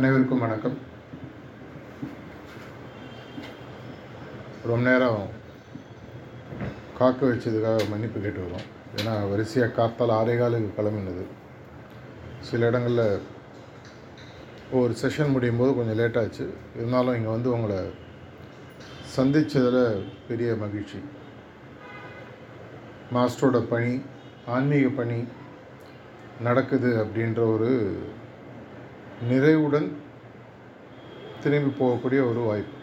அனைவருக்கும் வணக்கம். ரொம்ப நேரம் காக்க வச்சதுக்காக மன்னிப்பு கேட்டு வரோம் ஏன்னா வரிசையாக காத்தால் ஆறே காலுக்கு கிளம்பினது. சில இடங்களில் ஒரு செஷன் முடியும் போது கொஞ்சம் லேட்டாச்சு இருந்தாலும் இங்கே வந்து உங்களை சந்தித்ததில் பெரிய மகிழ்ச்சி. மாஸ்டரோட பணி ஆன்மீக பணி நடக்குது அப்படின்ற ஒரு நிறைவுடன் திரும்பி போகக்கூடிய ஒரு வாய்ப்பு.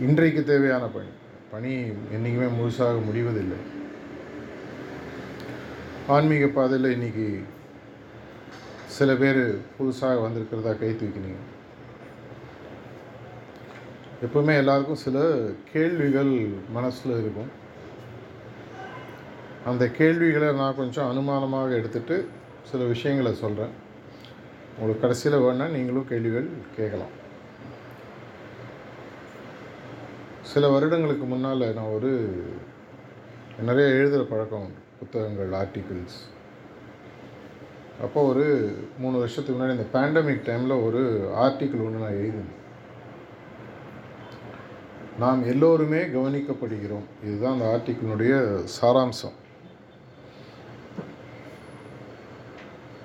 இன்றைக்கு தேவையான பணி. பணி என்றைக்குமே முழுசாக முடிவதில்லை. ஆன்மீக பாதையில் இன்றைக்கி சில பேர் புதுசாக வந்திருக்கிறதா கை தூக்கினீங்க. எப்பவுமே எல்லாருக்கும் சில கேள்விகள் மனசில் இருக்கும். அந்த கேள்விகளை நான் கொஞ்சம் அனுமானமாக எடுத்துகிட்டு சில விஷயங்களை சொல்கிறேன் உங்களுக்கு கடைசியில் வேணால் நீங்களும் கேள்விகள் கேட்கலாம். சில வருடங்களுக்கு முன்னால் நான் ஒரு நிறைய எழுதுகிற பழக்கம் உண்டு. புத்தகங்கள் ஆர்டிகிள்ஸ் அப்போ ஒரு மூணு வருஷத்துக்கு முன்னாடி இந்த பேண்டமிக் டைமில் ஒரு ஆர்டிக்கிள் ஒன்று நான் எழுதினேன். நாம் எல்லோருமே கவனிக்கப்படுகிறோம். இதுதான் அந்த ஆர்டிக்கிளினுடைய சாராம்சம்.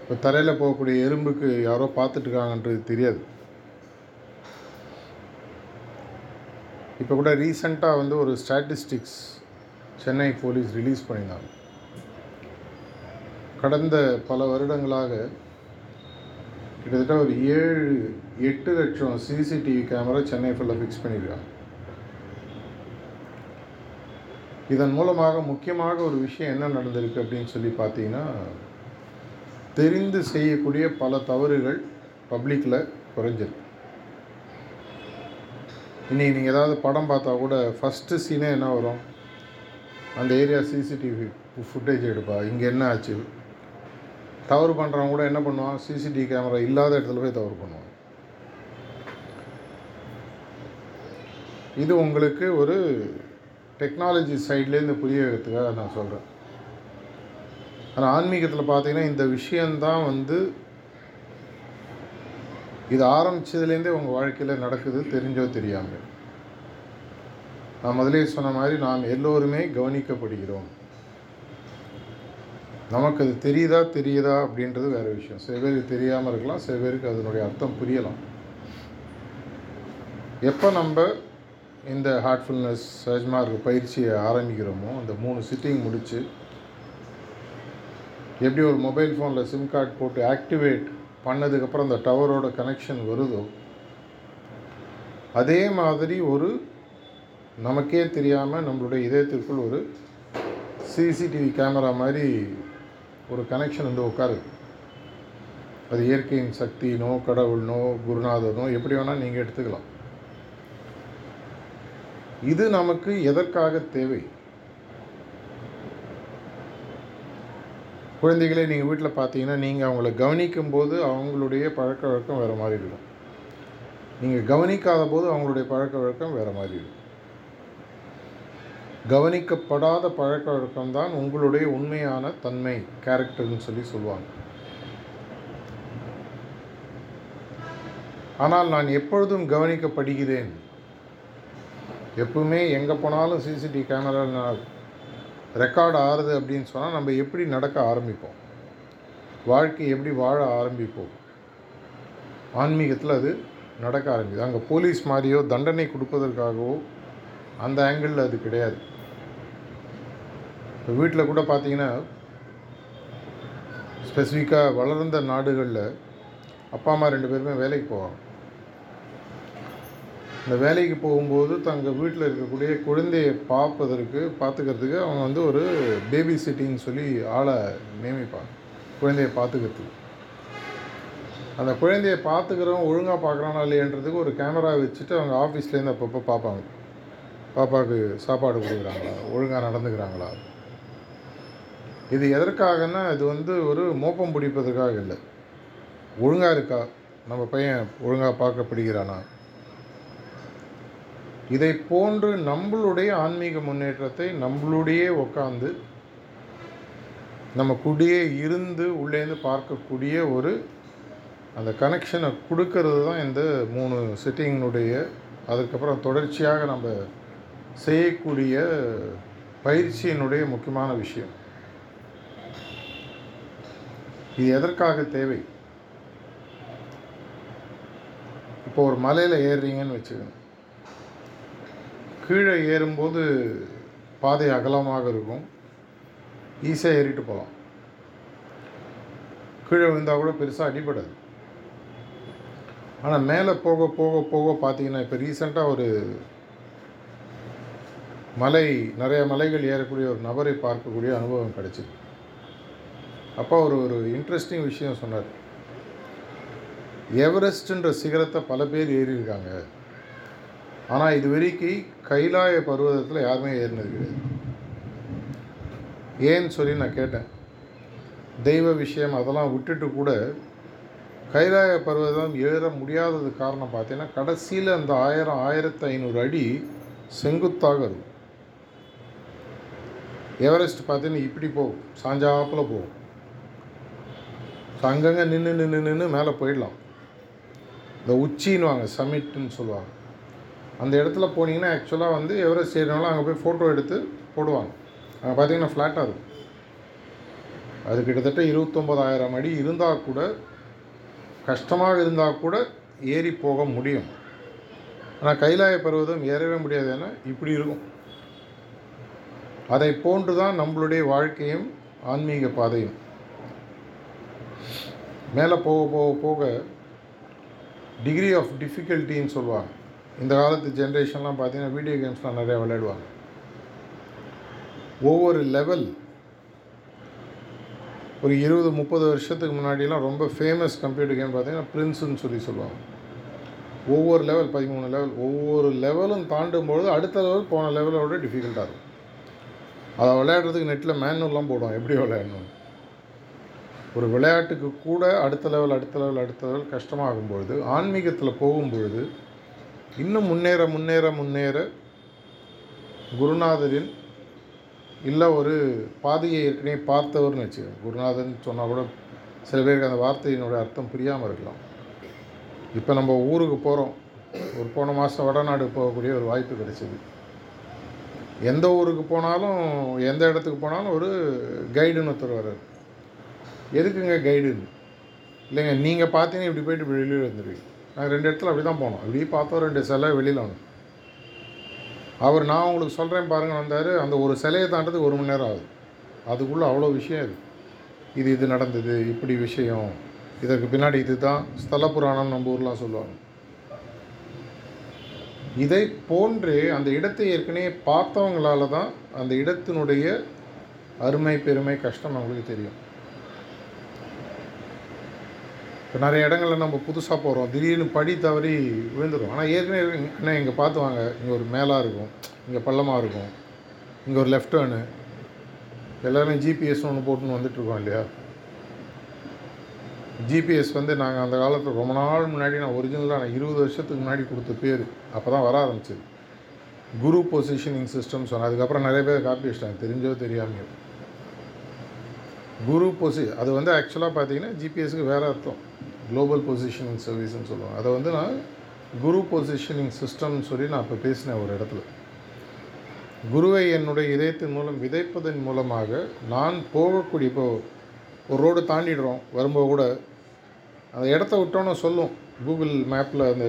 இப்போ தரையில் போகக்கூடிய எறும்புக்கு யாரோ பார்த்துட்ருக்காங்கன்றது தெரியாது. இப்போ கூட ரீசண்டாக வந்து ஒரு ஸ்டாட்டிஸ்டிக்ஸ் சென்னை போலீஸ் ரிலீஸ் பண்ணியிருந்தாங்க. கடந்த பல வருடங்களாக கிட்டத்தட்ட ஒரு ஏழு எட்டு லட்சம் சிசிடிவி கேமரா சென்னை ஃபுல்லாக ஃபிக்ஸ் பண்ணியிருக்காங்க. இதன் மூலமாக முக்கியமாக ஒரு விஷயம் என்ன நடந்திருக்கு அப்படின்னு சொல்லி பார்த்தீங்கன்னா தெரிந்து செய்யக்கூடிய பல தவறுகள் பப்ளிக்கில் குறைஞ்சிருக்கு இன்றைக்கி நீங்கள் ஏதாவது படம் பார்த்தா கூட ஃபஸ்ட்டு சீனே என்ன வரும்? அந்த ஏரியா சிசிடிவி ஃபுட்டேஜ் எடுப்பா இங்கே என்ன ஆச்சு? தவறு பண்ணுறவங்க கூட என்ன பண்ணுவான்? சிசிடிவி கேமரா இல்லாத இடத்துல போய் தவறு பண்ணுவான். இது உங்களுக்கு ஒரு டெக்னாலஜி சைட்லேருந்து புரிய வைக்கிறதுக்காக நான் சொல்கிறேன் ஆனால் ஆன்மீகத்தில் பார்த்தீங்கன்னா இந்த விஷயந்தான் வந்து இது ஆரம்பித்ததுலேருந்தே உங்கள் வாழ்க்கையில் நடக்குது தெரிஞ்சோ தெரியாமல். நான் முதலே சொன்ன மாதிரி நாம் எல்லோருமே கவனிக்கப்படுகிறோம். நமக்கு அது தெரியுதா தெரியுதா அப்படின்றது வேறு விஷயம். சில பேருக்கு தெரியாமல் இருக்கலாம் சில பேருக்கு அதனுடைய அர்த்தம் புரியலாம். எப்போ நம்ம இந்த ஹார்ட்ஃபுல்னஸ் சஜ்மார்க் பயிற்சியை ஆரம்பிக்கிறோமோ அந்த மூணு சிட்டிங் முடித்து எப்படி ஒரு மொபைல் ஃபோனில் சிம் கார்டு போட்டு ஆக்டிவேட் பண்ணதுக்கப்புறம் அந்த டவரோட கனெக்ஷன் வருதோ அதே மாதிரி ஒரு நமக்கே தெரியாமல் நம்மளுடைய இதயத்திற்குள் ஒரு சிசிடிவி கேமரா மாதிரி ஒரு கனெக்ஷன் வந்து உட்காருது. அது இயற்கையின் சக்தினோ கடவுள்னோ குருநாதனோ எப்படி வேணால் நீங்கள் எடுத்துக்கலாம். இது நமக்கு எதற்காக தேவை? குழந்தைகளே நீங்கள் வீட்டில் பார்த்தீங்கன்னா நீங்கள் அவங்கள கவனிக்கும் போது அவங்களுடைய பழக்க வழக்கம் வேறு மாதிரி இருக்கும். நீங்கள் கவனிக்காத போது அவங்களுடைய பழக்க வழக்கம் வேறு மாதிரி இருக்கும். கவனிக்கப்படாத பழக்க வழக்கம் தான் உங்களுடைய உண்மையான தன்மை கேரக்டர்னு சொல்லி சொல்லுவாங்க. ஆனால் நான் எப்பொழுதும் கவனிக்கப்படுகிறேன். எப்பவுமே எங்கே போனாலும் சிசிடிவி கேமரா நான் ரெக்கார்ட் ஆறுது அப்படின்னு சொன்னால் நம்ம எப்படி நடக்க ஆரம்பிப்போம்? வாழ்க்கை எப்படி வாழ ஆரம்பிப்போம்? ஆன்மீகத்தில் அது நடக்க ஆரம்பிக்குது. அங்கே போலீஸ் மாதிரியோ தண்டனை கொடுப்பதற்காகவோ அந்த ஆங்கிளில் அது கிடையாது. இப்போ வீட்டில் கூட பார்த்தீங்கன்னா ஸ்பெசிஃபிக்காக வளர்ந்த நாடுகளில் அப்பா அம்மா ரெண்டு பேருமே வேலைக்கு போவாங்க. இந்த வேலைக்கு போகும்போது தங்கள் வீட்டில் இருக்கக்கூடிய குழந்தையை பார்ப்பதற்கு பார்த்துக்கிறதுக்கு அவங்க வந்து ஒரு பேபி சிட்டின்னு சொல்லி ஆளை நியமிப்பாங்க. குழந்தையை பார்த்துக்கிறதுக்கு. அந்த குழந்தையை பார்த்துக்கிறவன் ஒழுங்காக பார்க்குறானா இல்லையன்றதுக்கு ஒரு கேமரா வச்சுட்டு அவங்க ஆஃபீஸ்லேருந்து அப்பப்போ பார்ப்பாங்க. பாப்பாவுக்கு சாப்பாடு கொடுக்குறாங்களா? ஒழுங்காக நடந்துக்கிறாங்களா? இது எதற்காகன்னா இது வந்து ஒரு மோப்பம் பிடிப்பதற்காக இல்லை. ஒழுங்காக இருக்கா? நம்ம பையன் ஒழுங்காக பார்க்க பிடிக்கிறானா இதை போன்று நம்மளுடைய ஆன்மீக முன்னேற்றத்தை நம்மளுடைய உட்காந்து நம்ம கூடயே இருந்து உள்ளேருந்து பார்க்கக்கூடிய ஒரு அந்த கனெக்ஷனை கொடுக்கறது தான் இந்த மூணு செட்டிங்கினுடைய அதுக்கப்புறம் தொடர்ச்சியாக நம்ம செய்யக்கூடிய பயிற்சியினுடைய முக்கியமான விஷயம். இது எதற்காக தேவை? இப்போ ஒரு மலையில் ஏறுறீங்கன்னு வச்சுக்கோங்க. கீழே ஏறும்போது பாதை அகலமாக இருக்கும். ஈஸியாக ஏறிட்டு போகலாம் கீழே விழுந்தால் கூட பெருசாக அடிபடாது. ஆனால் மேலே போக போக போக பார்த்தீங்கன்னா இப்போ ரீசெண்டாக ஒரு மலை நிறைய மலைகள் ஏறக்கூடிய ஒரு நபரை பார்க்கக்கூடிய அனுபவம் கிடச்சிது. அப்போ அவர் ஒரு இன்ட்ரெஸ்டிங் விஷயம் சொன்னார். எவரெஸ்ட்ன்ற சிகரத்தை பல பேர் ஏறியிருக்காங்க. ஆனால் இது வரைக்கும் கைலாய பருவதத்தில் யாருமே ஏறினது கிடையாது ஏன்னு சொல்லி நான் கேட்டேன். தெய்வ விஷயம் அதெல்லாம் விட்டுட்டு கூட கைலாய பருவதம் ஏற முடியாதது காரணம் பார்த்தீங்கன்னா கடைசியில் அந்த ஆயிரம் ஆயிரத்து ஐநூறு அடி செங்குத்தாக இருக்கும். எவரெஸ்ட் பார்த்தீங்கன்னா இப்படி போகும். சாஞ்சாப்பில் போகும். அங்கங்கே நின்று நின்று நின்று மேலே போயிடலாம். இந்த உச்சின்னு வாங்க சமிட்டுன்னு சொல்லுவாங்க. அந்த இடத்துல போனீங்கன்னா ஆக்சுவலாக வந்து எவரெஸ்ட் ஏறினாலும் அங்கே போய் ஃபோட்டோ எடுத்து போடுவாங்க. அங்கே பார்த்தீங்கன்னா ஃப்ளாட்டாக இருக்கும். அது கிட்டத்தட்ட இருபத்தொம்போதாயிரம் அடி இருந்தால் கூட கஷ்டமாக இருந்தால் கூட ஏறி போக முடியும். ஆனால் கைலாய பருவதம் ஏறவே முடியாது ஏன்னா இப்படி இருக்கும். அதை போன்று தான் நம்மளுடைய வாழ்க்கையும் ஆன்மீக பாதையும். மேலே போக போக போக டிகிரி ஆஃப் டிஃபிகல்ட்டின்னு சொல்லுவாங்க. இந்த காலத்து ஜென்ரேஷன்லாம் பார்த்தீங்கன்னா வீடியோ கேம்ஸ்லாம் நிறையா விளையாடுவாங்க. ஒவ்வொரு லெவல் ஒரு இருபது முப்பது வருஷத்துக்கு முன்னாடிலாம் ரொம்ப ஃபேமஸ் கம்ப்யூட்டர் கேம் பார்த்தீங்கன்னா ப்ரின்ஸுன்னு சொல்லி சொல்லுவாங்க. ஒவ்வொரு லெவல் பதிமூணு லெவல் ஒவ்வொரு லெவலும் தாண்டும்பொழுது அடுத்த லெவல் போன லெவலோட டிஃபிகல்ட்டாக இருக்கும். அதை விளையாடுறதுக்கு நெட்டில் மேனுவல்லாம் போடுவோம் எப்படி விளையாடணும்? ஒரு விளையாட்டுக்கு கூட அடுத்த லெவல் அடுத்த லெவல் அடுத்த லெவல் கஷ்டமாகும்பொழுது ஆன்மீகத்தில் போகும்பொழுது இன்னும் முன்னேற முன்னேற முன்னேற குருநாதரின் இல்லை ஒரு பாதையை ஏற்கனவே பார்த்தவர்னு வச்சுக்கோங்க. குருநாதன் சொன்னால் கூட சில பேருக்கு அந்த வார்த்தையினுடைய அர்த்தம் புரியாமல் இருக்கலாம். இப்போ நம்ம ஊருக்கு போகிறோம் ஒரு போன மாதம் வடநாடு போகக்கூடிய ஒரு வாய்ப்பு கிடைச்சிது. எந்த ஊருக்கு போனாலும் எந்த இடத்துக்கு போனாலும் ஒரு கைடுன்னு ஒருத்தர் வர்றார். எதுக்குங்க கைடுன்னு இல்லைங்க நீங்கள் பார்த்தீங்கன்னா இப்படி போயிட்டு வெளியில் வந்துடுவீங்க நாங்கள் ரெண்டு இடத்துல அப்படி தான் போனோம். இப்படி பார்த்தோம் ரெண்டு சிலை வெளியில் வந்தோம். அவர் நான் உங்களுக்கு சொல்கிறேன் பாருங்கள் வந்தார். அந்த ஒரு சிலையை தாண்டதுக்கு ஒரு மணி நேரம் ஆகுது. அதுக்குள்ளே அவ்வளோ விஷயம் இது. இது இது நடந்தது இப்படி விஷயம். இதற்கு பின்னாடி இதுதான் ஸ்தல புராணம் நம்ம ஊர்லாம் சொல்லுவாங்க. இதை போன்று அந்த இடத்தை ஏற்கனவே பார்த்தவங்களால தான் அந்த இடத்தினுடைய அருமை பெருமை கஷ்டம் நம்மளுக்கு தெரியும். இப்போ நிறைய இடங்களில் நம்ம புதுசாக போகிறோம் திடீர்னு படி தவறி விழுந்துடும் ஆனால் ஏற்கனவே என்ன இங்கே பார்த்து வாங்க இங்கே ஒரு மேலாக இருக்கும். இங்கே பள்ளமாக இருக்கும். இங்கே ஒரு லெஃப்ட் டேர்னு எல்லோரும் ஜிபிஎஸ் ஒன்று போட்டுன்னு வந்துட்டுருக்கோம் இல்லையா? ஜிபிஎஸ் வந்து நாங்கள் அந்த காலத்தில் ரொம்ப நாள் முன்னாடி நான் ஒரிஜினலாக நான் இருபது வருஷத்துக்கு முன்னாடி கொடுத்த பேர். அப்போ தான் வர ஆரம்பிச்சிது. குரு பொசிஷனிங் சிஸ்டம் சொன்னேன். அதுக்கப்புறம் நிறைய பேர் காப்பி வச்சிட்டாங்க தெரிஞ்சோ தெரியாமையோ. குரு பொசி அது வந்து ஆக்சுவலாக பார்த்தீங்கன்னா ஜிபிஎஸ்க்கு வேறு அர்த்தம். குளோபல் பொசிஷனிங் சர்வீஸ்னு சொல்லுவாங்க. அதை வந்து நான் குரு பொசிஷனிங் சிஸ்டம்னு சொல்லி நான் இப்போ பேசினேன் ஒரு இடத்துல. குருவை என்னுடைய இதயத்தின் மூலம் விதைப்பதன் மூலமாக நான் போகக்கூடிய இப்போ ஒரு ரோடு தாண்டிடுறோம் வரும்போது கூட அந்த இடத்த விட்டோன்னு சொல்லும். கூகுள் மேப்பில் அந்த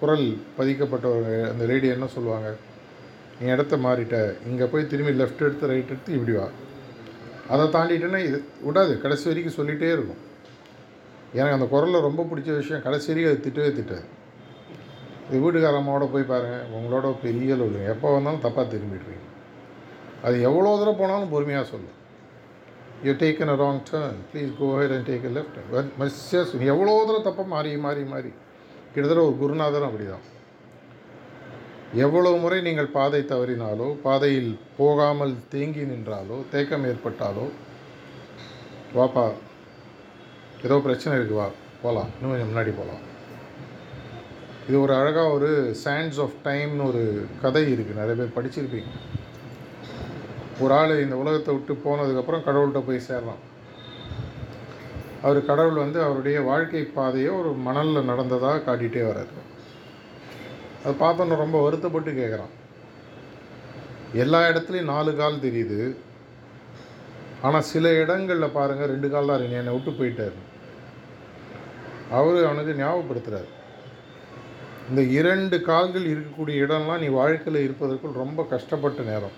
குரல் பதிக்கப்பட்ட ஒரு அந்த லேடி என்ன சொல்லுவாங்க? நீ இடத்த மாறிட்ட. இங்கே போய் திரும்பி லெஃப்ட் எடுத்து ரைட் எடுத்து இப்படி வா. அதை தாண்டிட்டேன்னா இது விடாது. கடைசி வரைக்கும் சொல்லிகிட்டே இருக்கும். எனக்கு அந்த குரலில் ரொம்ப பிடிச்ச விஷயம் கடைசி வரைக்கும் அது திட்டவே திட்டாது. இது வீட்டுக்காரம்மாவோட போய் பாருங்கள் உங்களோட பெரிய லெவலுங்க எப்போ வந்தாலும் தப்பாக திரும்பிடுறீங்க அது எவ்வளோ தூரம் போனாலும் பொறுமையாக சொல்லும் you taken a wrong turn please go head and take a left மஸ்ஸியாக எவ்வளோ தூரம் தப்பாக மாறி மாறி மாறி. கிட்டத்தட்ட ஒரு குருநாதரும் அப்படி தான் எவ்வளவு முறை நீங்கள் பாதை தவறினாலோ பாதையில் போகாமல் தேங்கி நின்றாலோ தேக்கம் ஏற்பட்டாலோ வாப்பா ஏதோ பிரச்சனை இருக்குது வா போகலாம் இன்னும் கொஞ்சம் முன்னாடி போகலாம் இது ஒரு அழகாக ஒரு சயின்ஸ் ஆஃப் டைம்னு ஒரு கதை இருக்குது நிறைய பேர் படிச்சிருப்பீங்க. ஒரு ஆள் இந்த உலகத்தை விட்டு போனதுக்கப்புறம் கடவுள்கிட்ட போய் சேரலாம் அவர் கடவுள் வந்து அவருடைய வாழ்க்கை பாதையை ஒரு மணலில் நடந்ததாக காட்டிகிட்டே வர்றாரு. அது பார்த்தோன்னு ரொம்ப வருத்தப்பட்டு கேட்குறான் எல்லா இடத்துலையும் நாலு கால் தெரியுது. ஆனால் சில இடங்களில் பாருங்கள் ரெண்டு கால் தான் இருக்கு என்னை விட்டு போயிட்டார். அவர் அவனுக்கு ஞாபகப்படுத்துகிறார் இந்த இரண்டு கால்கள் இருக்கக்கூடிய இடம்லாம் நீ வாழ்க்கையில் இருப்பதற்குள் ரொம்ப கஷ்டப்பட்ட நேரம்.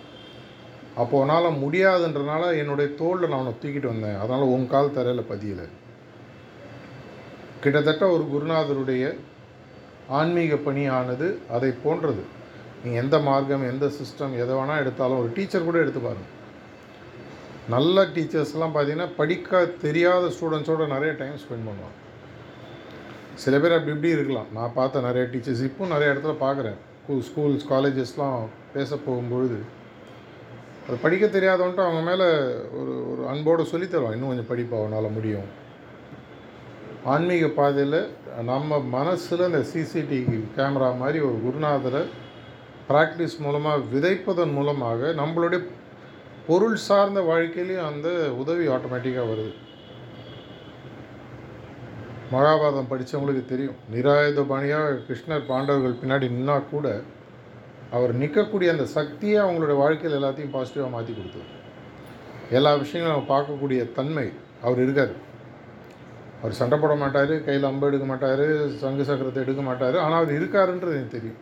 அப்போ உன்னால் முடியாதுன்றனால என்னுடைய தோளில் நான் அவனை தூக்கிட்டு வந்தேன். அதனால் உன் கால் தரையில் பதியலை. கிட்டத்தட்ட ஒரு குருநாதருடைய ஆன்மீக பணியானது அதை போன்றது. நீங்கள் எந்த மார்க்கம் எந்த சிஸ்டம் எதை வேணால் எடுத்தாலும் ஒரு டீச்சர் கூட எடுத்து பாருங்கள் நல்ல டீச்சர்ஸ்லாம் பார்த்தீங்கன்னா படிக்க தெரியாத ஸ்டூடெண்ட்ஸோட நிறைய டைம் ஸ்பெண்ட் பண்ணுவாங்க. சில பேர் அப்படி இப்படி இருக்கலாம். நான் பார்த்த நிறைய டீச்சர்ஸ் இப்போ நிறைய இடத்துல பார்க்குறேன். ஸ்கூல்ஸ் காலேஜஸ்லாம் பேச போகும்பொழுது அது படிக்க தெரியாதவன்ட்டு அவங்க மேலே ஒரு ஒரு அன்போடு சொல்லித் தருவான் இன்னும் கொஞ்சம் படிப்பா அவனால் முடியும். ஆன்மீக பாதையில் நம்ம மனசில் இந்த சிசிடிவி கேமரா மாதிரி ஒரு குருநாதரை ப்ராக்டிஸ் மூலமாக விதைப்பதன் மூலமாக நம்மளுடைய பொருள் சார்ந்த வாழ்க்கையிலையும் அந்த உதவி ஆட்டோமேட்டிக்காக வருது. மகாபாரதம் படித்தவங்களுக்கு தெரியும். நிராயுதபாணியாக கிருஷ்ணர் பாண்டவர்கள் பின்னாடி நின்னா கூட அவர் நிற்கக்கூடிய அந்த சக்தியை அவங்களுடைய வாழ்க்கையில் எல்லாத்தையும் பாசிட்டிவாக மாற்றி கொடுத்தது. எல்லா விஷயங்களும் நம்ம பார்க்கக்கூடிய தன்மை அவர் இருக்கார். அவர் சண்டை போட மாட்டார் கையில் அம்பு எடுக்க மாட்டார் சங்கு சக்கரத்தை எடுக்க மாட்டார். ஆனால் அவர் இருக்காருன்றது எனக்கு தெரியும்.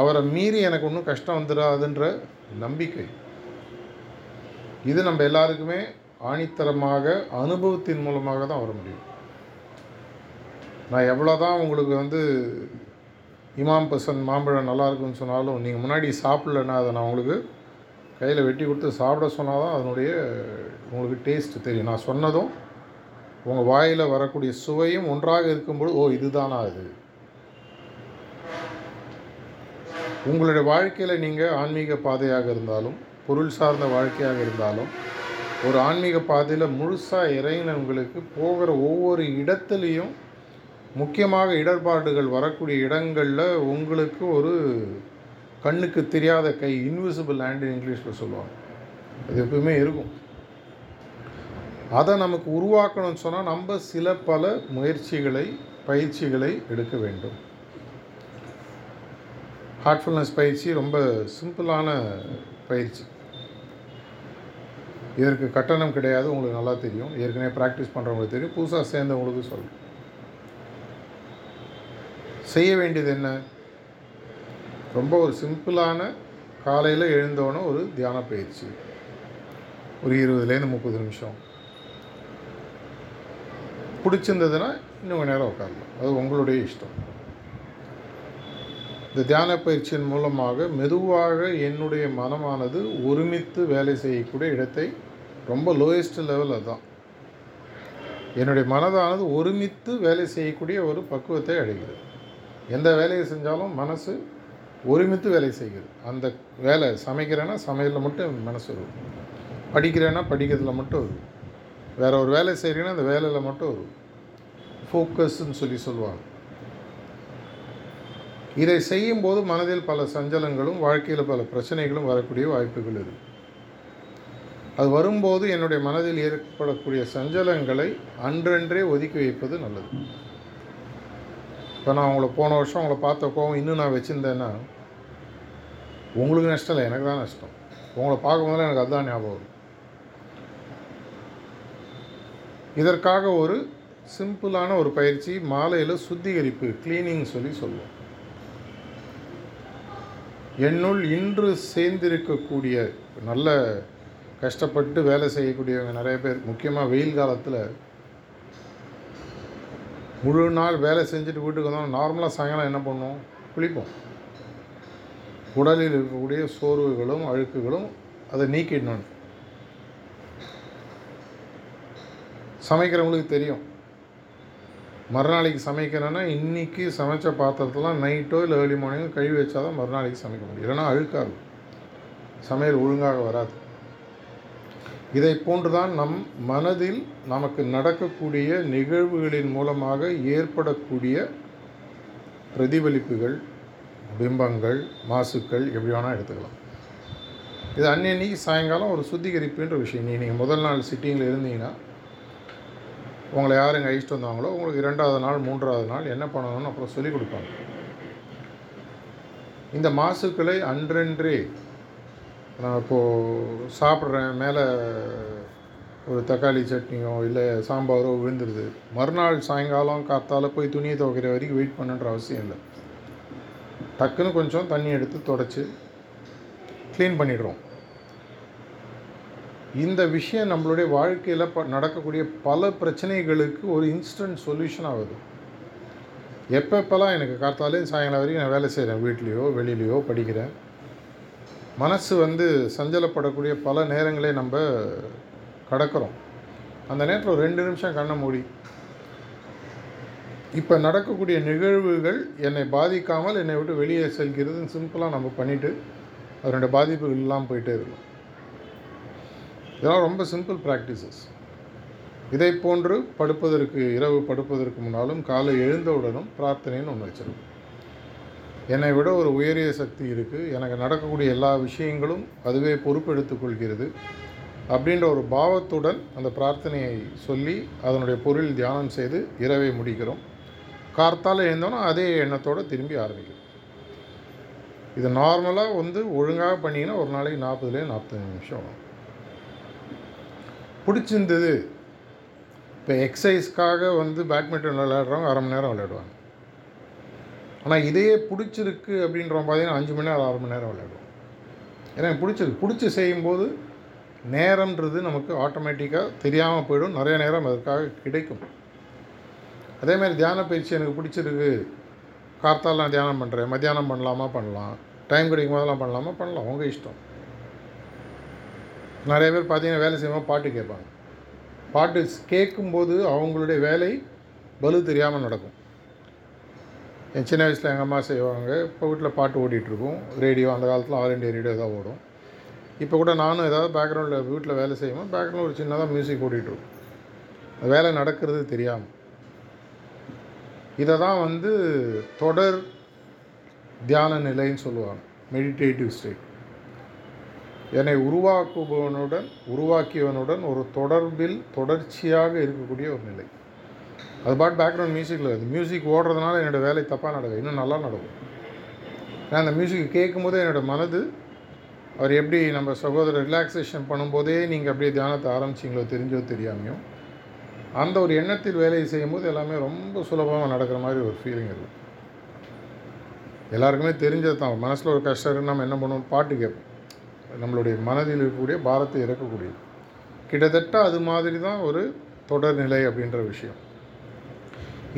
அவரை மீறி எனக்கு ஒன்றும் கஷ்டம் வந்துடாதுன்ற நம்பிக்கை. இது நம்ம எல்லாருக்குமே ஆணித்தரமாக அனுபவத்தின் மூலமாக தான் வர முடியும். நான் எவ்வளோ தான் உங்களுக்கு வந்து இமாம் பசன் மாம்பழம் நல்லா இருக்குன்னு சொன்னாலும் நீங்கள் முன்னாடி சாப்பிட்லன்னா அதை நான் உங்களுக்கு கையில் வெட்டி கொடுத்து சாப்பிட சொன்னால் தான் அதனுடைய உங்களுக்கு டேஸ்ட் தெரியும். நான் சொன்னதும் உங்கள் வாயில் வரக்கூடிய சுவையும் ஒன்றாக இருக்கும்போது ஓ இதுதானா அது? உங்களுடைய வாழ்க்கையில் நீங்கள் ஆன்மீக பாதையாக இருந்தாலும் பொருள் சார்ந்த வாழ்க்கையாக இருந்தாலும் ஒரு ஆன்மீக பாதையில் முழுசாக இறங்கினவங்களுக்கு போகிற ஒவ்வொரு இடத்துலையும் முக்கியமாக இடர்பாடுகள் வரக்கூடிய இடங்களில் உங்களுக்கு ஒரு கண்ணுக்கு தெரியாத கை இன்விசிபிள் ஹேண்டு இங்கிலீஷில் சொல்லுவாங்க. அது எப்பவுமே இருக்கும். அதை நமக்கு உருவாக்கணும்னு சொன்னால் நம்ம சில பல முயற்சிகளை பயிற்சிகளை எடுக்க வேண்டும். ஹார்ட்ஃபுல்னஸ் பயிற்சி ரொம்ப சிம்பிளான பயிற்சி. இதற்கு கட்டணம் கிடையாது உங்களுக்கு நல்லா தெரியும். ஏற்கனவே ப்ராக்டிஸ் பண்ணுறவங்களுக்கு தெரியும். புதுசாக சேர்ந்தவங்களுக்கு சொல்கிறேன் செய்ய வேண்டியது என்ன? ரொம்ப ஒரு சிம்பிளான காலையில் எழுந்தோன்னே ஒரு தியான பயிற்சி. ஒரு இருபதுலேருந்து முப்பது நிமிஷம். பிடிச்சிருந்ததுன்னா இன்னும் கொஞ்ச நேரம் உட்காரலாம். அது உங்களுடைய இஷ்டம். இந்த தியான பயிற்சியின் மூலமாக மெதுவாக என்னுடைய மனமானது ஒருமித்து வேலை செய்யக்கூடிய இடத்தை ரொம்ப லோயஸ்ட் லெவல் அதுதான். என்னுடைய மனதானது ஒருமித்து வேலை செய்யக்கூடிய ஒரு பக்குவத்தை அடைகிறது. எந்த வேலையை செஞ்சாலும் மனசு ஒருமித்து வேலை செய்கிறது. அந்த வேலை சமைக்கிறேன்னா சமையலில் மட்டும் மனசு வரும் படிக்கிறேன்னா படிக்கிறதுல மட்டும் வரும் வேறு ஒரு வேலை செய்கிறீங்கன்னா அந்த வேலையில் மட்டும் ஒரு ஃபோக்கஸ்ன்னு சொல்லி சொல்லுவாங்க. இதை செய்யும்போது மனதில் பல சஞ்சலங்களும் வாழ்க்கையில் பல பிரச்சனைகளும் வரக்கூடிய வாய்ப்புகள் இருக்குது அது வரும்போது என்னுடைய மனதில் ஏற்படக்கூடிய சஞ்சலங்களை அன்றன்றே ஒதுக்கி வைப்பது நல்லது. இப்போ நான் உங்களை போன வருஷம் உங்களை பார்த்த கோவம் இன்னும் நான் வச்சுருந்தேன்னா உங்களுக்கு நஷ்டம் இல்லை எனக்கு தான் நஷ்டம். உங்களை பார்க்கும்போது எனக்கு அதுதான் ஞாபகம் வரும். இதற்காக ஒரு சிம்பிளான ஒரு பயிற்சி மாலையில் சுத்திகரிப்பு க்ளீனிங் சொல்லி சொல்லுவோம். என்னுள் இன்று சேர்ந்திருக்கக்கூடிய நல்ல கஷ்டப்பட்டு வேலை செய்யக்கூடியவங்க நிறைய பேர் முக்கியமாக வெயில் காலத்தில் முழு நாள் வேலை செஞ்சுட்டு வீட்டுக்கு வந்தோம் நார்மலாக சாயங்காலம் என்ன பண்ணுவோம்? குளிப்போம். உடலில் இருக்கக்கூடிய சோர்வுகளும் அழுக்குகளும் அதை நீக்கிடணும். சமைக்கிறவங்களுக்கு தெரியும். மறுநாளைக்கு சமைக்கணும்னா இன்றைக்கி சமைச்ச பாத்திரத்தெல்லாம் நைட்டோ இல்லை ஏர்லி மார்னிங்கோ கழுவி வச்சா தான் மறுநாளைக்கு சமைக்க முடியும். இல்லைன்னா அழுக்காது. சமையல் ஒழுங்காக வராது. இதை போன்றுதான் நம் மனதில் நமக்கு நடக்கக்கூடிய நிகழ்வுகளின் மூலமாக ஏற்படக்கூடிய பிரதிபலிப்புகள் பிம்பங்கள் மாசுக்கள் எப்படி வேணால் எடுத்துக்கலாம். இது அன்னன்னைக்கு சாயங்காலம் ஒரு சுத்திகரிப்புன்ற விஷயம். நீ நீங்கள் முதல் நாள் சிட்டிங்கில் இருந்தீங்கன்னா உங்களை யார் இங்கே அழிச்சிட்டு வந்தாங்களோ உங்களுக்கு இரண்டாவது நாள் மூன்றாவது நாள் என்ன பண்ணணும்னு அப்புறம் சொல்லிக் கொடுப்பாங்க. இந்த மாசுக்களை அன்றன்றே நான் இப்போது சாப்பிட்றேன் மேலே ஒரு தக்காளி சட்னியோ இல்லை சாம்பாரோ விழுந்துருது. மறுநாள் சாயங்காலம் காத்தால் போய் துணியை துவைக்கிற வரைக்கும் வெயிட் பண்ணுன்ற அவசியம் இல்லை. டக்குன்னு கொஞ்சம் தண்ணி எடுத்து தொடச்சி க்ளீன் பண்ணிடுறோம். இந்த விஷயம் நம்மளுடைய வாழ்க்கையில் ப நடக்கக்கூடிய பல பிரச்சனைகளுக்கு ஒரு இன்ஸ்டன்ட் சொல்யூஷன் ஆகுது. எப்பப்பெல்லாம் எனக்கு காத்தாலே சாயங்காலம் வரைக்கும் நான் வேலை செய்கிறேன் வீட்லேயோ வெளியிலையோ படிக்கிறேன். மனசு வந்து சஞ்சலப்படக்கூடிய பல நேரங்களை நம்ம கடக்கிறோம். அந்த நேரத்தில் ஒரு ரெண்டு நிமிஷம் கண்ணை மூடி. இப்போ நடக்கக்கூடிய நிகழ்வுகள் என்னை பாதிக்காமல் என்னை விட்டு வெளியே செல்கிறதுன்னு சிம்பிளாக நம்ம பண்ணிவிட்டு அதனுடைய பாதிப்புகள் இல்லாமல் போயிட்டே இருக்கும் இதெல்லாம் ரொம்ப சிம்பிள் ப்ராக்டிசஸ் இதை போன்று படுப்பதற்கு இரவு படுப்பதற்கு முன்னாலும் காலை எழுந்தவுடனும் பிரார்த்தனைன்னு ஒன்று வச்சிருக்கும். என்னை விட ஒரு உயரிய சக்தி இருக்குது எனக்கு நடக்கக்கூடிய எல்லா விஷயங்களும் அதுவே பொறுப்பெடுத்துக் கொள்கிறது. அப்படின்ற ஒரு பாவத்துடன் அந்த பிரார்த்தனையை சொல்லி அதனுடைய பொருள் தியானம் செய்து இரவை முடிக்கிறோம். கார்த்தால் எழுந்தோன்னா அதே எண்ணத்தோடு திரும்பி ஆரம்பிக்கிறோம். இது நார்மலாக வந்து ஒழுங்காக பண்ணிங்கன்னா ஒரு நாளைக்கு நாற்பதுலேயே நாற்பத்தஞ்சு நிமிஷம் ஆகும். பிடிச்சிருந்தது. இப்போ எக்ஸசைஸ்க்காக வந்து பேட்மிண்டன் விளையாடுறவங்க அரை மணி நேரம் விளையாடுவாங்க. ஆனால் இதையே பிடிச்சிருக்கு அப்படின்றவங்க பார்த்தீங்கன்னா அஞ்சு மணி நேரம் ஆறு மணி நேரம் விளையாடுவோம். ஏன்னா எனக்கு பிடிச்சிருக்கு. பிடிச்சி செய்யும்போது நேரம்ன்றது நமக்கு ஆட்டோமேட்டிக்காக தெரியாமல் போயிடும். நிறைய நேரம் அதற்காக கிடைக்கும். அதேமாதிரி தியான பயிற்சி எனக்கு பிடிச்சிருக்கு. கார்த்தாலாம் நான் தியானம் பண்ணுறேன் மத்தியானம் பண்ணலாமா? பண்ணலாம். டைம் கிடைக்கும் போதெல்லாம் பண்ணலாமா? பண்ணலாம். உங்கள் இஷ்டம். நிறைய பேர் பார்த்தீங்கன்னா வேலை செய்யாமல் பாட்டு கேட்பாங்க. பாட்டு கேட்கும்போது அவங்களுடைய வேலை பலு தெரியாமல் நடக்கும். என் சின்ன வயசில் எங்கள் அம்மா செய்வாங்க. இப்போ வீட்டில் பாட்டு ஓடிட்டுருக்கும். ரேடியோ அந்த காலத்தில் ஆல் இண்டியா ரேடியோ தான் ஓடும். இப்போ கூட நானும் ஏதாவது பேக்ரவுண்டில் வீட்டில் வேலை செய்யும்போது பேக்ரவுண்டில் ஒரு சின்னதாக மியூசிக் ஓடிட்டுருக்கும். வேலை நடக்கிறது தெரியாமல் இதை தான் வந்து தொடர் தியான நிலைன்னு சொல்லுவாங்க. மெடிடேட்டிவ் ஸ்டேட் என்னை உருவாக்குபவனுடன் உருவாக்கியவனுடன் ஒரு தொடர்பில் தொடர்ச்சியாக இருக்கக்கூடிய ஒரு நிலை. அது பாட் பேக்ரவுண்ட் மியூசிக்கில் இருக்குது மியூசிக் ஓடுறதுனால என்னோடய வேலை தப்பாக நடக்கும் இன்னும் நல்லா நடக்கும். ஏன்னா அந்த மியூசிக் கேட்கும்போதே என்னோடய மனது அவர் எப்படி நம்ம சகோதரர் ரிலாக்ஸேஷன் பண்ணும்போதே நீங்கள் அப்படியே தியானத்தை ஆரம்பிச்சிங்களோ தெரிஞ்சோ தெரியாமையோ அந்த ஒரு எண்ணத்தில் வேலையை செய்யும்போது எல்லாமே ரொம்ப சுலபமாக நடக்கிற மாதிரி ஒரு ஃபீலிங் இருக்கும். எல்லாருக்குமே தெரிஞ்சது தான் மனசில் ஒரு கஷ்டம் நம்ம என்ன பண்ணுவோம் பாட்டு கேட்போம். நம்மளுடைய மனதில் இருக்கக்கூடிய பாரத்தை இறக்கக்கூடியது. கிட்டத்தட்ட அது மாதிரி தான் ஒரு தொடர்நிலை அப்படின்ற விஷயம்.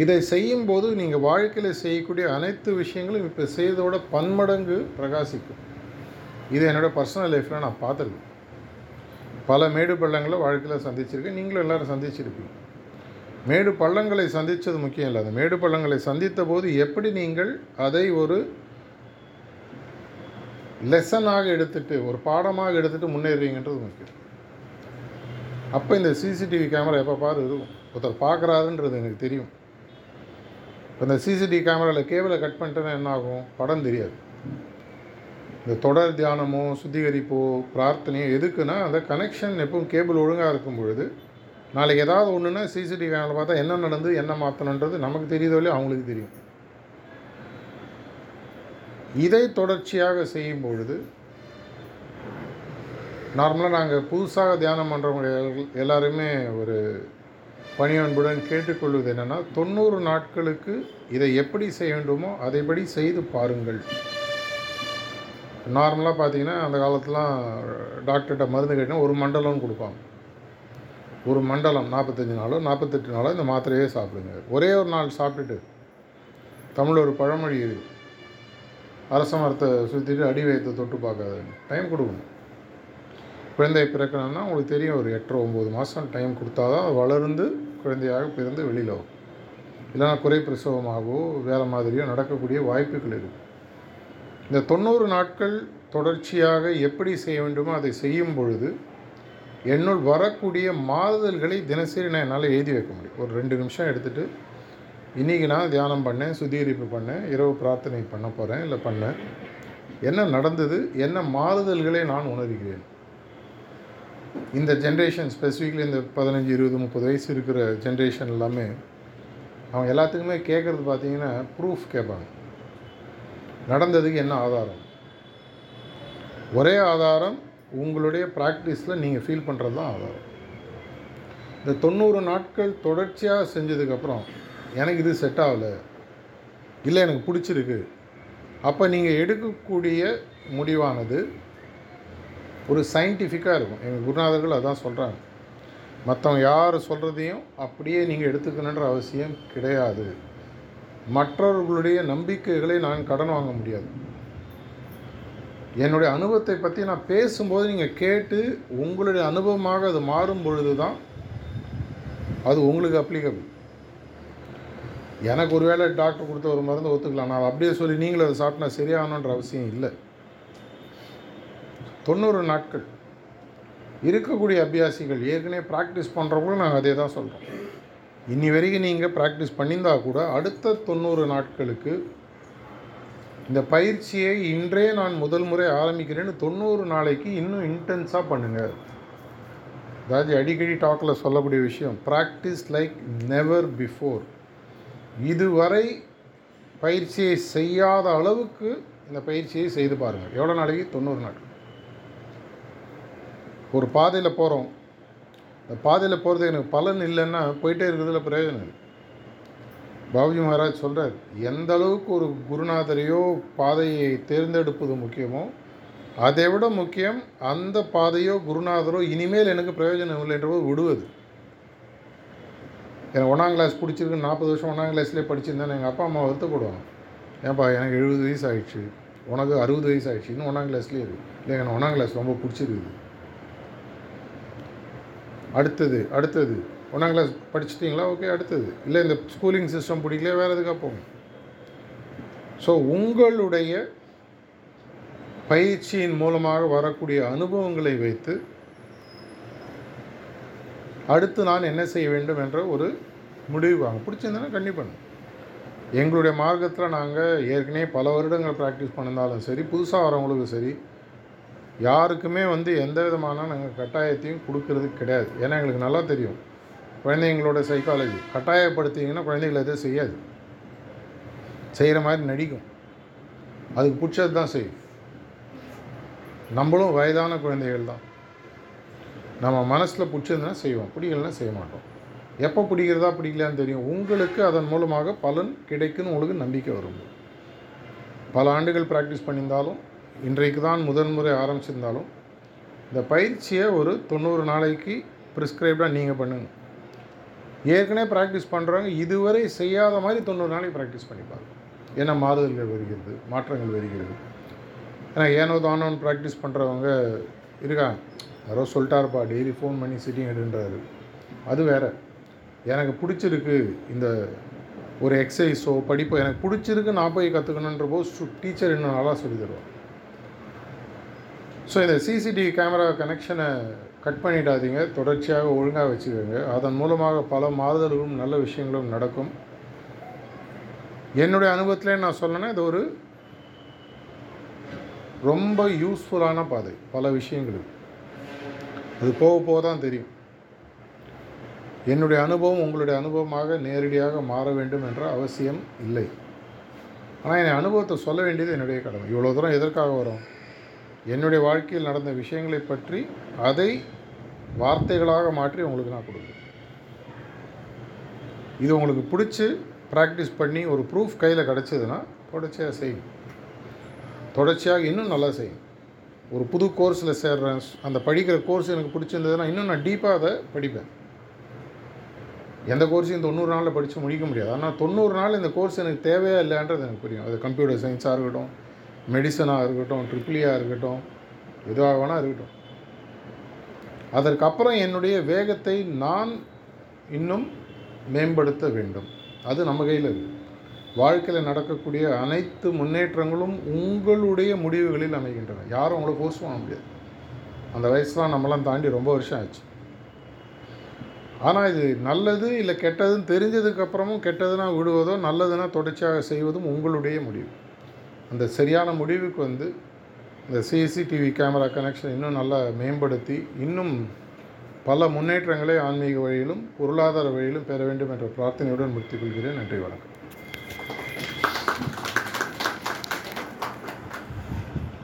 இதை செய்யும்போது நீங்கள் வாழ்க்கையில் செய்யக்கூடிய அனைத்து விஷயங்களும் இப்போ செய்ததோட பன்மடங்கு பிரகாசிக்கும். இது என்னோடய பர்சனல் லைஃப்பில் நான் பார்த்துருக்கேன். பல மேடு பள்ளங்களை வாழ்க்கையில் சந்திச்சிருக்கேன். நீங்களும் எல்லோரும் சந்திச்சிருப்பீங்க. மேடு பள்ளங்களை சந்தித்தது முக்கியம் இல்லை. அந்த மேடு பள்ளங்களை சந்தித்த போது எப்படி நீங்கள் அதை ஒரு லெசனாக எடுத்துகிட்டு ஒரு பாடமாக எடுத்துகிட்டு முன்னேறுவீங்கன்றது முக்கியம் அப்போ இந்த சிசிடிவி கேமரா எப்போ பாரு இருக்கும். ஒருத்தர் பார்க்குறாருன்றது எனக்கு தெரியும். இப்போ இந்த சிசிடிவி கேமராவில் கேபிளை கட் பண்ணிட்டேன்னா என்ன ஆகும்? படம் தெரியாது. இந்த தொடர் தியானமோ சுத்திகரிப்போ பிரார்த்தனையோ எதுக்குன்னா அந்த கனெக்ஷன் எப்பவும் கேபிள் ஒழுங்காக இருக்கும் பொழுது நாளைக்கு ஏதாவது ஒன்றுனா சிசிடிவி கேமரா பார்த்தா என்ன நடந்து என்ன மாற்றணுன்றது நமக்கு தெரியுதோ இல்லையோ அவங்களுக்கு தெரியும். இதை தொடர்ச்சியாக செய்யும் பொழுது நார்மலாக நாங்கள் புதுசாக தியானம் பண்ணுறவங்க எல்லாருமே ஒரு பணியன்புடன் கேட்டுக்கொள்வது என்னென்னா தொண்ணூறு நாட்களுக்கு இதை எப்படி செய்ய வேண்டுமோ அதைப்படி செய்து பாருங்கள். நார்மலாக பார்த்தீங்கன்னா அந்த காலத்துலாம் டாக்டர்கிட்ட மருந்து கேட்டால் ஒரு மண்டலம்னு கொடுப்பாங்க. ஒரு மண்டலம் நாற்பத்தஞ்சு நாளோ நாற்பத்தெட்டு நாளோ இந்த மாத்திரையே சாப்பிடுங்க. ஒரே ஒரு நாள் சாப்பிட்டுட்டு தமிழ் ஒரு பழமொழி இருக்குது அரச மரத்தை சுற்றிட்டு அடி வயத்தை தொட்டு பார்க்காதுங்க டைம் கொடுக்கணும். குழந்தை பிறக்கணும்னா உங்களுக்கு தெரியும் ஒரு எட்டரை ஒம்பது மாதம் டைம் கொடுத்தா தான் அது வளர்ந்து குழந்தையாக பிறந்து வெளியில் வரும் இல்லைனா குறை பிரசவமாகவோ வேறு மாதிரியோ நடக்கக்கூடிய வாய்ப்புகள் இருக்குது இந்த தொண்ணூறு நாட்கள் தொடர்ச்சியாக எப்படி செய்ய வேண்டுமோ அதை செய்யும் பொழுது என்னுள் வரக்கூடிய மாறுதல்களை தினசரி நான் என்னால் எழுதி வைக்க முடியும். ஒரு ரெண்டு நிமிஷம் எடுத்துகிட்டு இன்றைக்கி நான் தியானம் பண்ணேன் சுத்திகரிப்பு பண்ணேன் இரவு பிரார்த்தனை பண்ண போகிறேன் இல்லை பண்ணேன். என்ன நடந்தது என்ன மாறுதல்களை நான் உணர்கிறேன்? இந்த ஜென்ரேஷன் ஸ்பெசிஃபிக்லி இந்த பதினஞ்சு இருபது முப்பது வயசு இருக்கிற ஜென்ரேஷன் எல்லாமே அவங்க எல்லாத்துக்குமே கேட்குறது பார்த்தீங்கன்னா ப்ரூஃப் கேட்பாங்க நடந்ததுக்கு என்ன ஆதாரம்? ஒரே ஆதாரம் உங்களுடைய ப்ராக்டிஸில் நீங்கள் ஃபீல் பண்ணுறது தான் ஆதாரம். இந்த தொண்ணூறு நாட்கள் தொடர்ச்சியாக செஞ்சதுக்கப்புறம் எனக்கு இது செட் ஆகலை. இல்லை எனக்கு பிடிச்சிருக்கு. அப்போ நீங்கள் எடுக்கக்கூடிய முடிவானது ஒரு சயின்டிஃபிக்காக இருக்கும். எங்கள் குருநாதர்கள் அதான் சொல்கிறாங்க. மற்றவங்க யார் சொல்கிறதையும் அப்படியே நீங்கள் எடுத்துக்கணுன்ற அவசியம் கிடையாது. மற்றவர்களுடைய நம்பிக்கைகளை நான் கடன் வாங்க முடியாது. என்னுடைய அனுபவத்தை பற்றி நான் பேசும்போது நீங்கள் கேட்டு உங்களுடைய அனுபவமாக அது மாறும் பொழுது தான் அது உங்களுக்கு அப்ளிகபிள் எனக்கு ஒருவேளை டாக்டர் கொடுத்த ஒரு மருந்து ஒத்துக்கலாம். நான் அப்படியே சொல்லி நீங்களும் அதை சாப்பிட்டா சரியாகணுன்ற அவசியம் இல்லை. தொண்ணூறு நாட்கள். இருக்கக்கூடிய அபியாசிகள் ஏற்கனவே ப்ராக்டிஸ் பண்ணுறவங்களும் நாங்கள் அதே தான் சொல்கிறோம் இன்னி வரைக்கும் நீங்கள் ப்ராக்டிஸ் பண்ணியிருந்தா கூட அடுத்த தொண்ணூறு நாட்களுக்கு இந்த பயிற்சியை இன்றே நான் முதல் முறை ஆரம்பிக்கிறேன்னு தொண்ணூறு நாளைக்கு இன்னும் இன்டென்ஸாக பண்ணுங்கள் அதாவது அடிக்கடி டாக்கில் சொல்லக்கூடிய விஷயம் ப்ராக்டிஸ் லைக் நெவர் பிஃபோர் இதுவரை பயிற்சியை செய்யாத அளவுக்கு இந்த பயிற்சியை செய்து பாருங்கள். எவ்வளோ நாளைக்கு தொண்ணூறு நாட்கள் ஒரு பாதையில் போகிறோம் இந்த பாதையில் போகிறது எனக்கு பலன் இல்லைன்னா போயிட்டே இருக்கிறதுல பிரயோஜனம் இல்லை. பாபுஜி மகாராஜ் சொல்கிறார் எந்த அளவுக்கு ஒரு குருநாதரையோ பாதையை தேர்ந்தெடுப்பது முக்கியமோ அதை விட முக்கியம் அந்த பாதையோ குருநாதரோ இனிமேல் எனக்கு பிரயோஜனம் இல்லைன்றபோது விடுவது. எனக்கு ஒன்றாம் கிளாஸ் பிடிச்சிருக்கு நாற்பது வருஷம் ஒன்றாம் கிளாஸ்லேயே படிச்சிருந்தேன் எங்கள் அப்பா அம்மா வருத்தப்படுவாங்க. ஏன்ப்பா எனக்கு எழுபது வயசு ஆகிடுச்சு உனக்கு அறுபது வயசு ஆகிடுச்சு இன்னும் ஒன்றாம் கிளாஸ்லேயே இருக்குது இல்லை எனக்கு ஒன்றாம் கிளாஸ் ரொம்ப பிடிச்சிருக்குது. அடுத்தது அடுத்தது. ஒன்றாம் கிளாஸ் படிச்சிட்டிங்களா? ஓகே அடுத்தது. இல்லை இந்த ஸ்கூலிங் சிஸ்டம் பிடிக்கல வேறு எதுக்காக போங்க ஸோ உங்களுடைய பயிற்சியின் மூலமாக வரக்கூடிய அனுபவங்களை வைத்து அடுத்து நான் என்ன செய்ய வேண்டும் என்ற ஒரு முடிவு வாங்க பிடிச்சிருந்தேன்னா கண்டிப்பாக எங்களுடைய மார்க்கத்தில் நாங்கள் ஏற்கனவே பல வருடங்கள் ப்ராக்டிஸ் பண்ணியிருந்தாலும் சரி புதுசாக வரவங்களுக்கும் சரி யாருக்குமே வந்து எந்த விதமான நாங்கள் கட்டாயத்தையும் கொடுக்கறது கிடையாது. ஏன்னா எங்களுக்கு நல்லா தெரியும். குழந்தைங்களோட சைக்காலஜி கட்டாயப்படுத்திங்கன்னா குழந்தைகள் எதுவும் செய்யாது. செய்கிற மாதிரி நடிக்கும். அதுக்கு பிடிச்சது தான் செய்யும். நம்மளும் வயதான குழந்தைகள் தான். நம்ம மனசில் பிடிச்சதுன்னா செய்வோம். பிடிக்கலன்னா செய்ய மாட்டோம். எப்போ பிடிக்கிறதா பிடிக்கலான்னு தெரியும். உங்களுக்கு அதன் மூலமாக பலன் கிடைக்குன்னு உங்களுக்கு நம்பிக்கை வரும். பல ஆண்டுகள் ப்ராக்டிஸ் பண்ணியிருந்தாலும் இன்றைக்கு தான் முதல் முறை ஆரம்பிச்சிருந்தாலும் இந்த பயிற்சியை ஒரு தொண்ணூறு நாளைக்கு ப்ரிஸ்கிரைப்டாக நீங்கள் பண்ணுங்கள் ஏற்கனவே ப்ராக்டிஸ் பண்ணுறவங்க இதுவரை செய்யாத மாதிரி தொண்ணூறு நாளைக்கு ப்ராக்டிஸ் பண்ணிப்பாங்க ஏன்னா மாறுதல்கள் வருகிறது மாற்றங்கள் வருகிறது. ஏன்னா ஏனோ தானோன்னு ப்ராக்டிஸ் பண்ணுறவங்க இருக்காங்க யாரோ சொல்லிட்டாருப்பா டெய்லி ஃபோன் பண்ணி சிட்டிங் எடுன்றாரு. அது வேறு. எனக்கு பிடிச்சிருக்கு இந்த ஒரு எக்ஸசைஸோ படிப்போ எனக்கு பிடிச்சிருக்கு நான் போய் கற்றுக்கணுன்ற போது டீச்சர் இன்னும் நல்லா சொல்லி தருவான் ஸோ இந்த சிசிடிவி கேமரா கனெக்ஷனை கட் பண்ணிடாதீங்க. தொடர்ச்சியாக ஒழுங்காக வச்சுக்கோங்க. அதன் மூலமாக பல மாறுதல்களும் நல்ல விஷயங்களும் நடக்கும். என்னுடைய அனுபவத்திலே நான் சொல்லணும் இது ஒரு ரொம்ப யூஸ்ஃபுல்லான பாதை. பல விஷயங்களுக்கு. அது போக போக தான் தெரியும். என்னுடைய அனுபவம் உங்களுடைய அனுபவமாக நேரடியாக மாற வேண்டும் என்ற அவசியம் இல்லை. ஆனால் என் அனுபவத்தை சொல்ல வேண்டியது என்னுடைய கடமை. இவ்வளோ தூரம் எதற்காக வரும்? என்னுடைய வாழ்க்கையில் நடந்த விஷயங்களை பற்றி அதை வார்த்தைகளாக மாற்றி உங்களுக்கு நான் கொடுக்குறேன் இது உங்களுக்கு பிடிச்சி ப்ராக்டிஸ் பண்ணி ஒரு ப்ரூஃப் கையில் கிடச்சதுன்னா தொடர்ச்சியாக செய்யும் தொடர்ச்சியாக இன்னும் நல்லா செய்யும் ஒரு புது கோர்ஸில் சேர்றேன். அந்த படிக்கிற கோர்ஸ் எனக்கு பிடிச்சிருந்ததுன்னா இன்னும் நான் டீப்பாக அதை படிப்பேன். எந்த கோர்ஸையும் தொண்ணூறு நாளில் படித்து முடிக்க முடியாது. ஆனால் தொண்ணூறு நாள் இந்த கோர்ஸ் எனக்கு தேவையா இல்லைன்றது எனக்கு புரியும். அது கம்ப்யூட்டர் சயின்ஸாக இருக்கட்டும் மெடிசனாக இருக்கட்டும் ட்ரிப்ளியாக e இருக்கட்டும் எதுவாக வேணால் இருக்கட்டும். அதற்கப்புறம் என்னுடைய வேகத்தை நான் இன்னும் மேம்படுத்த வேண்டும். அது நம்ம கையில் இருக்குது வாழ்க்கையில் நடக்கக்கூடிய அனைத்து முன்னேற்றங்களும் உங்களுடைய முடிவுகளில் அமைகின்றன. யாரும் உங்களை ஃபோர்ஸ் பண்ண முடியாது. அந்த வயசுலாம் நம்மளாம் தாண்டி ரொம்ப வருஷம் ஆச்சு. ஆனால் இது நல்லது இல்லை கெட்டதுன்னு தெரிஞ்சதுக்கப்புறமும் கெட்டதுனா விடுவதோ நல்லதுனா தொடர்ச்சியாக செய்வதும் உங்களுடைய முடிவு. அந்த சரியான முடிவுக்கு வந்து இந்த சிசிடிவி கேமரா கனெக்ஷன் இன்னும் நல்லா மேம்படுத்தி இன்னும் பல முன்னேற்றங்களை ஆன்மீக வழியிலும் பொருளாதார வழியிலும் பெற வேண்டும் என்ற பிரார்த்தனையுடன் முடித்துக் கொள்கிறேன். நன்றி வணக்கம்.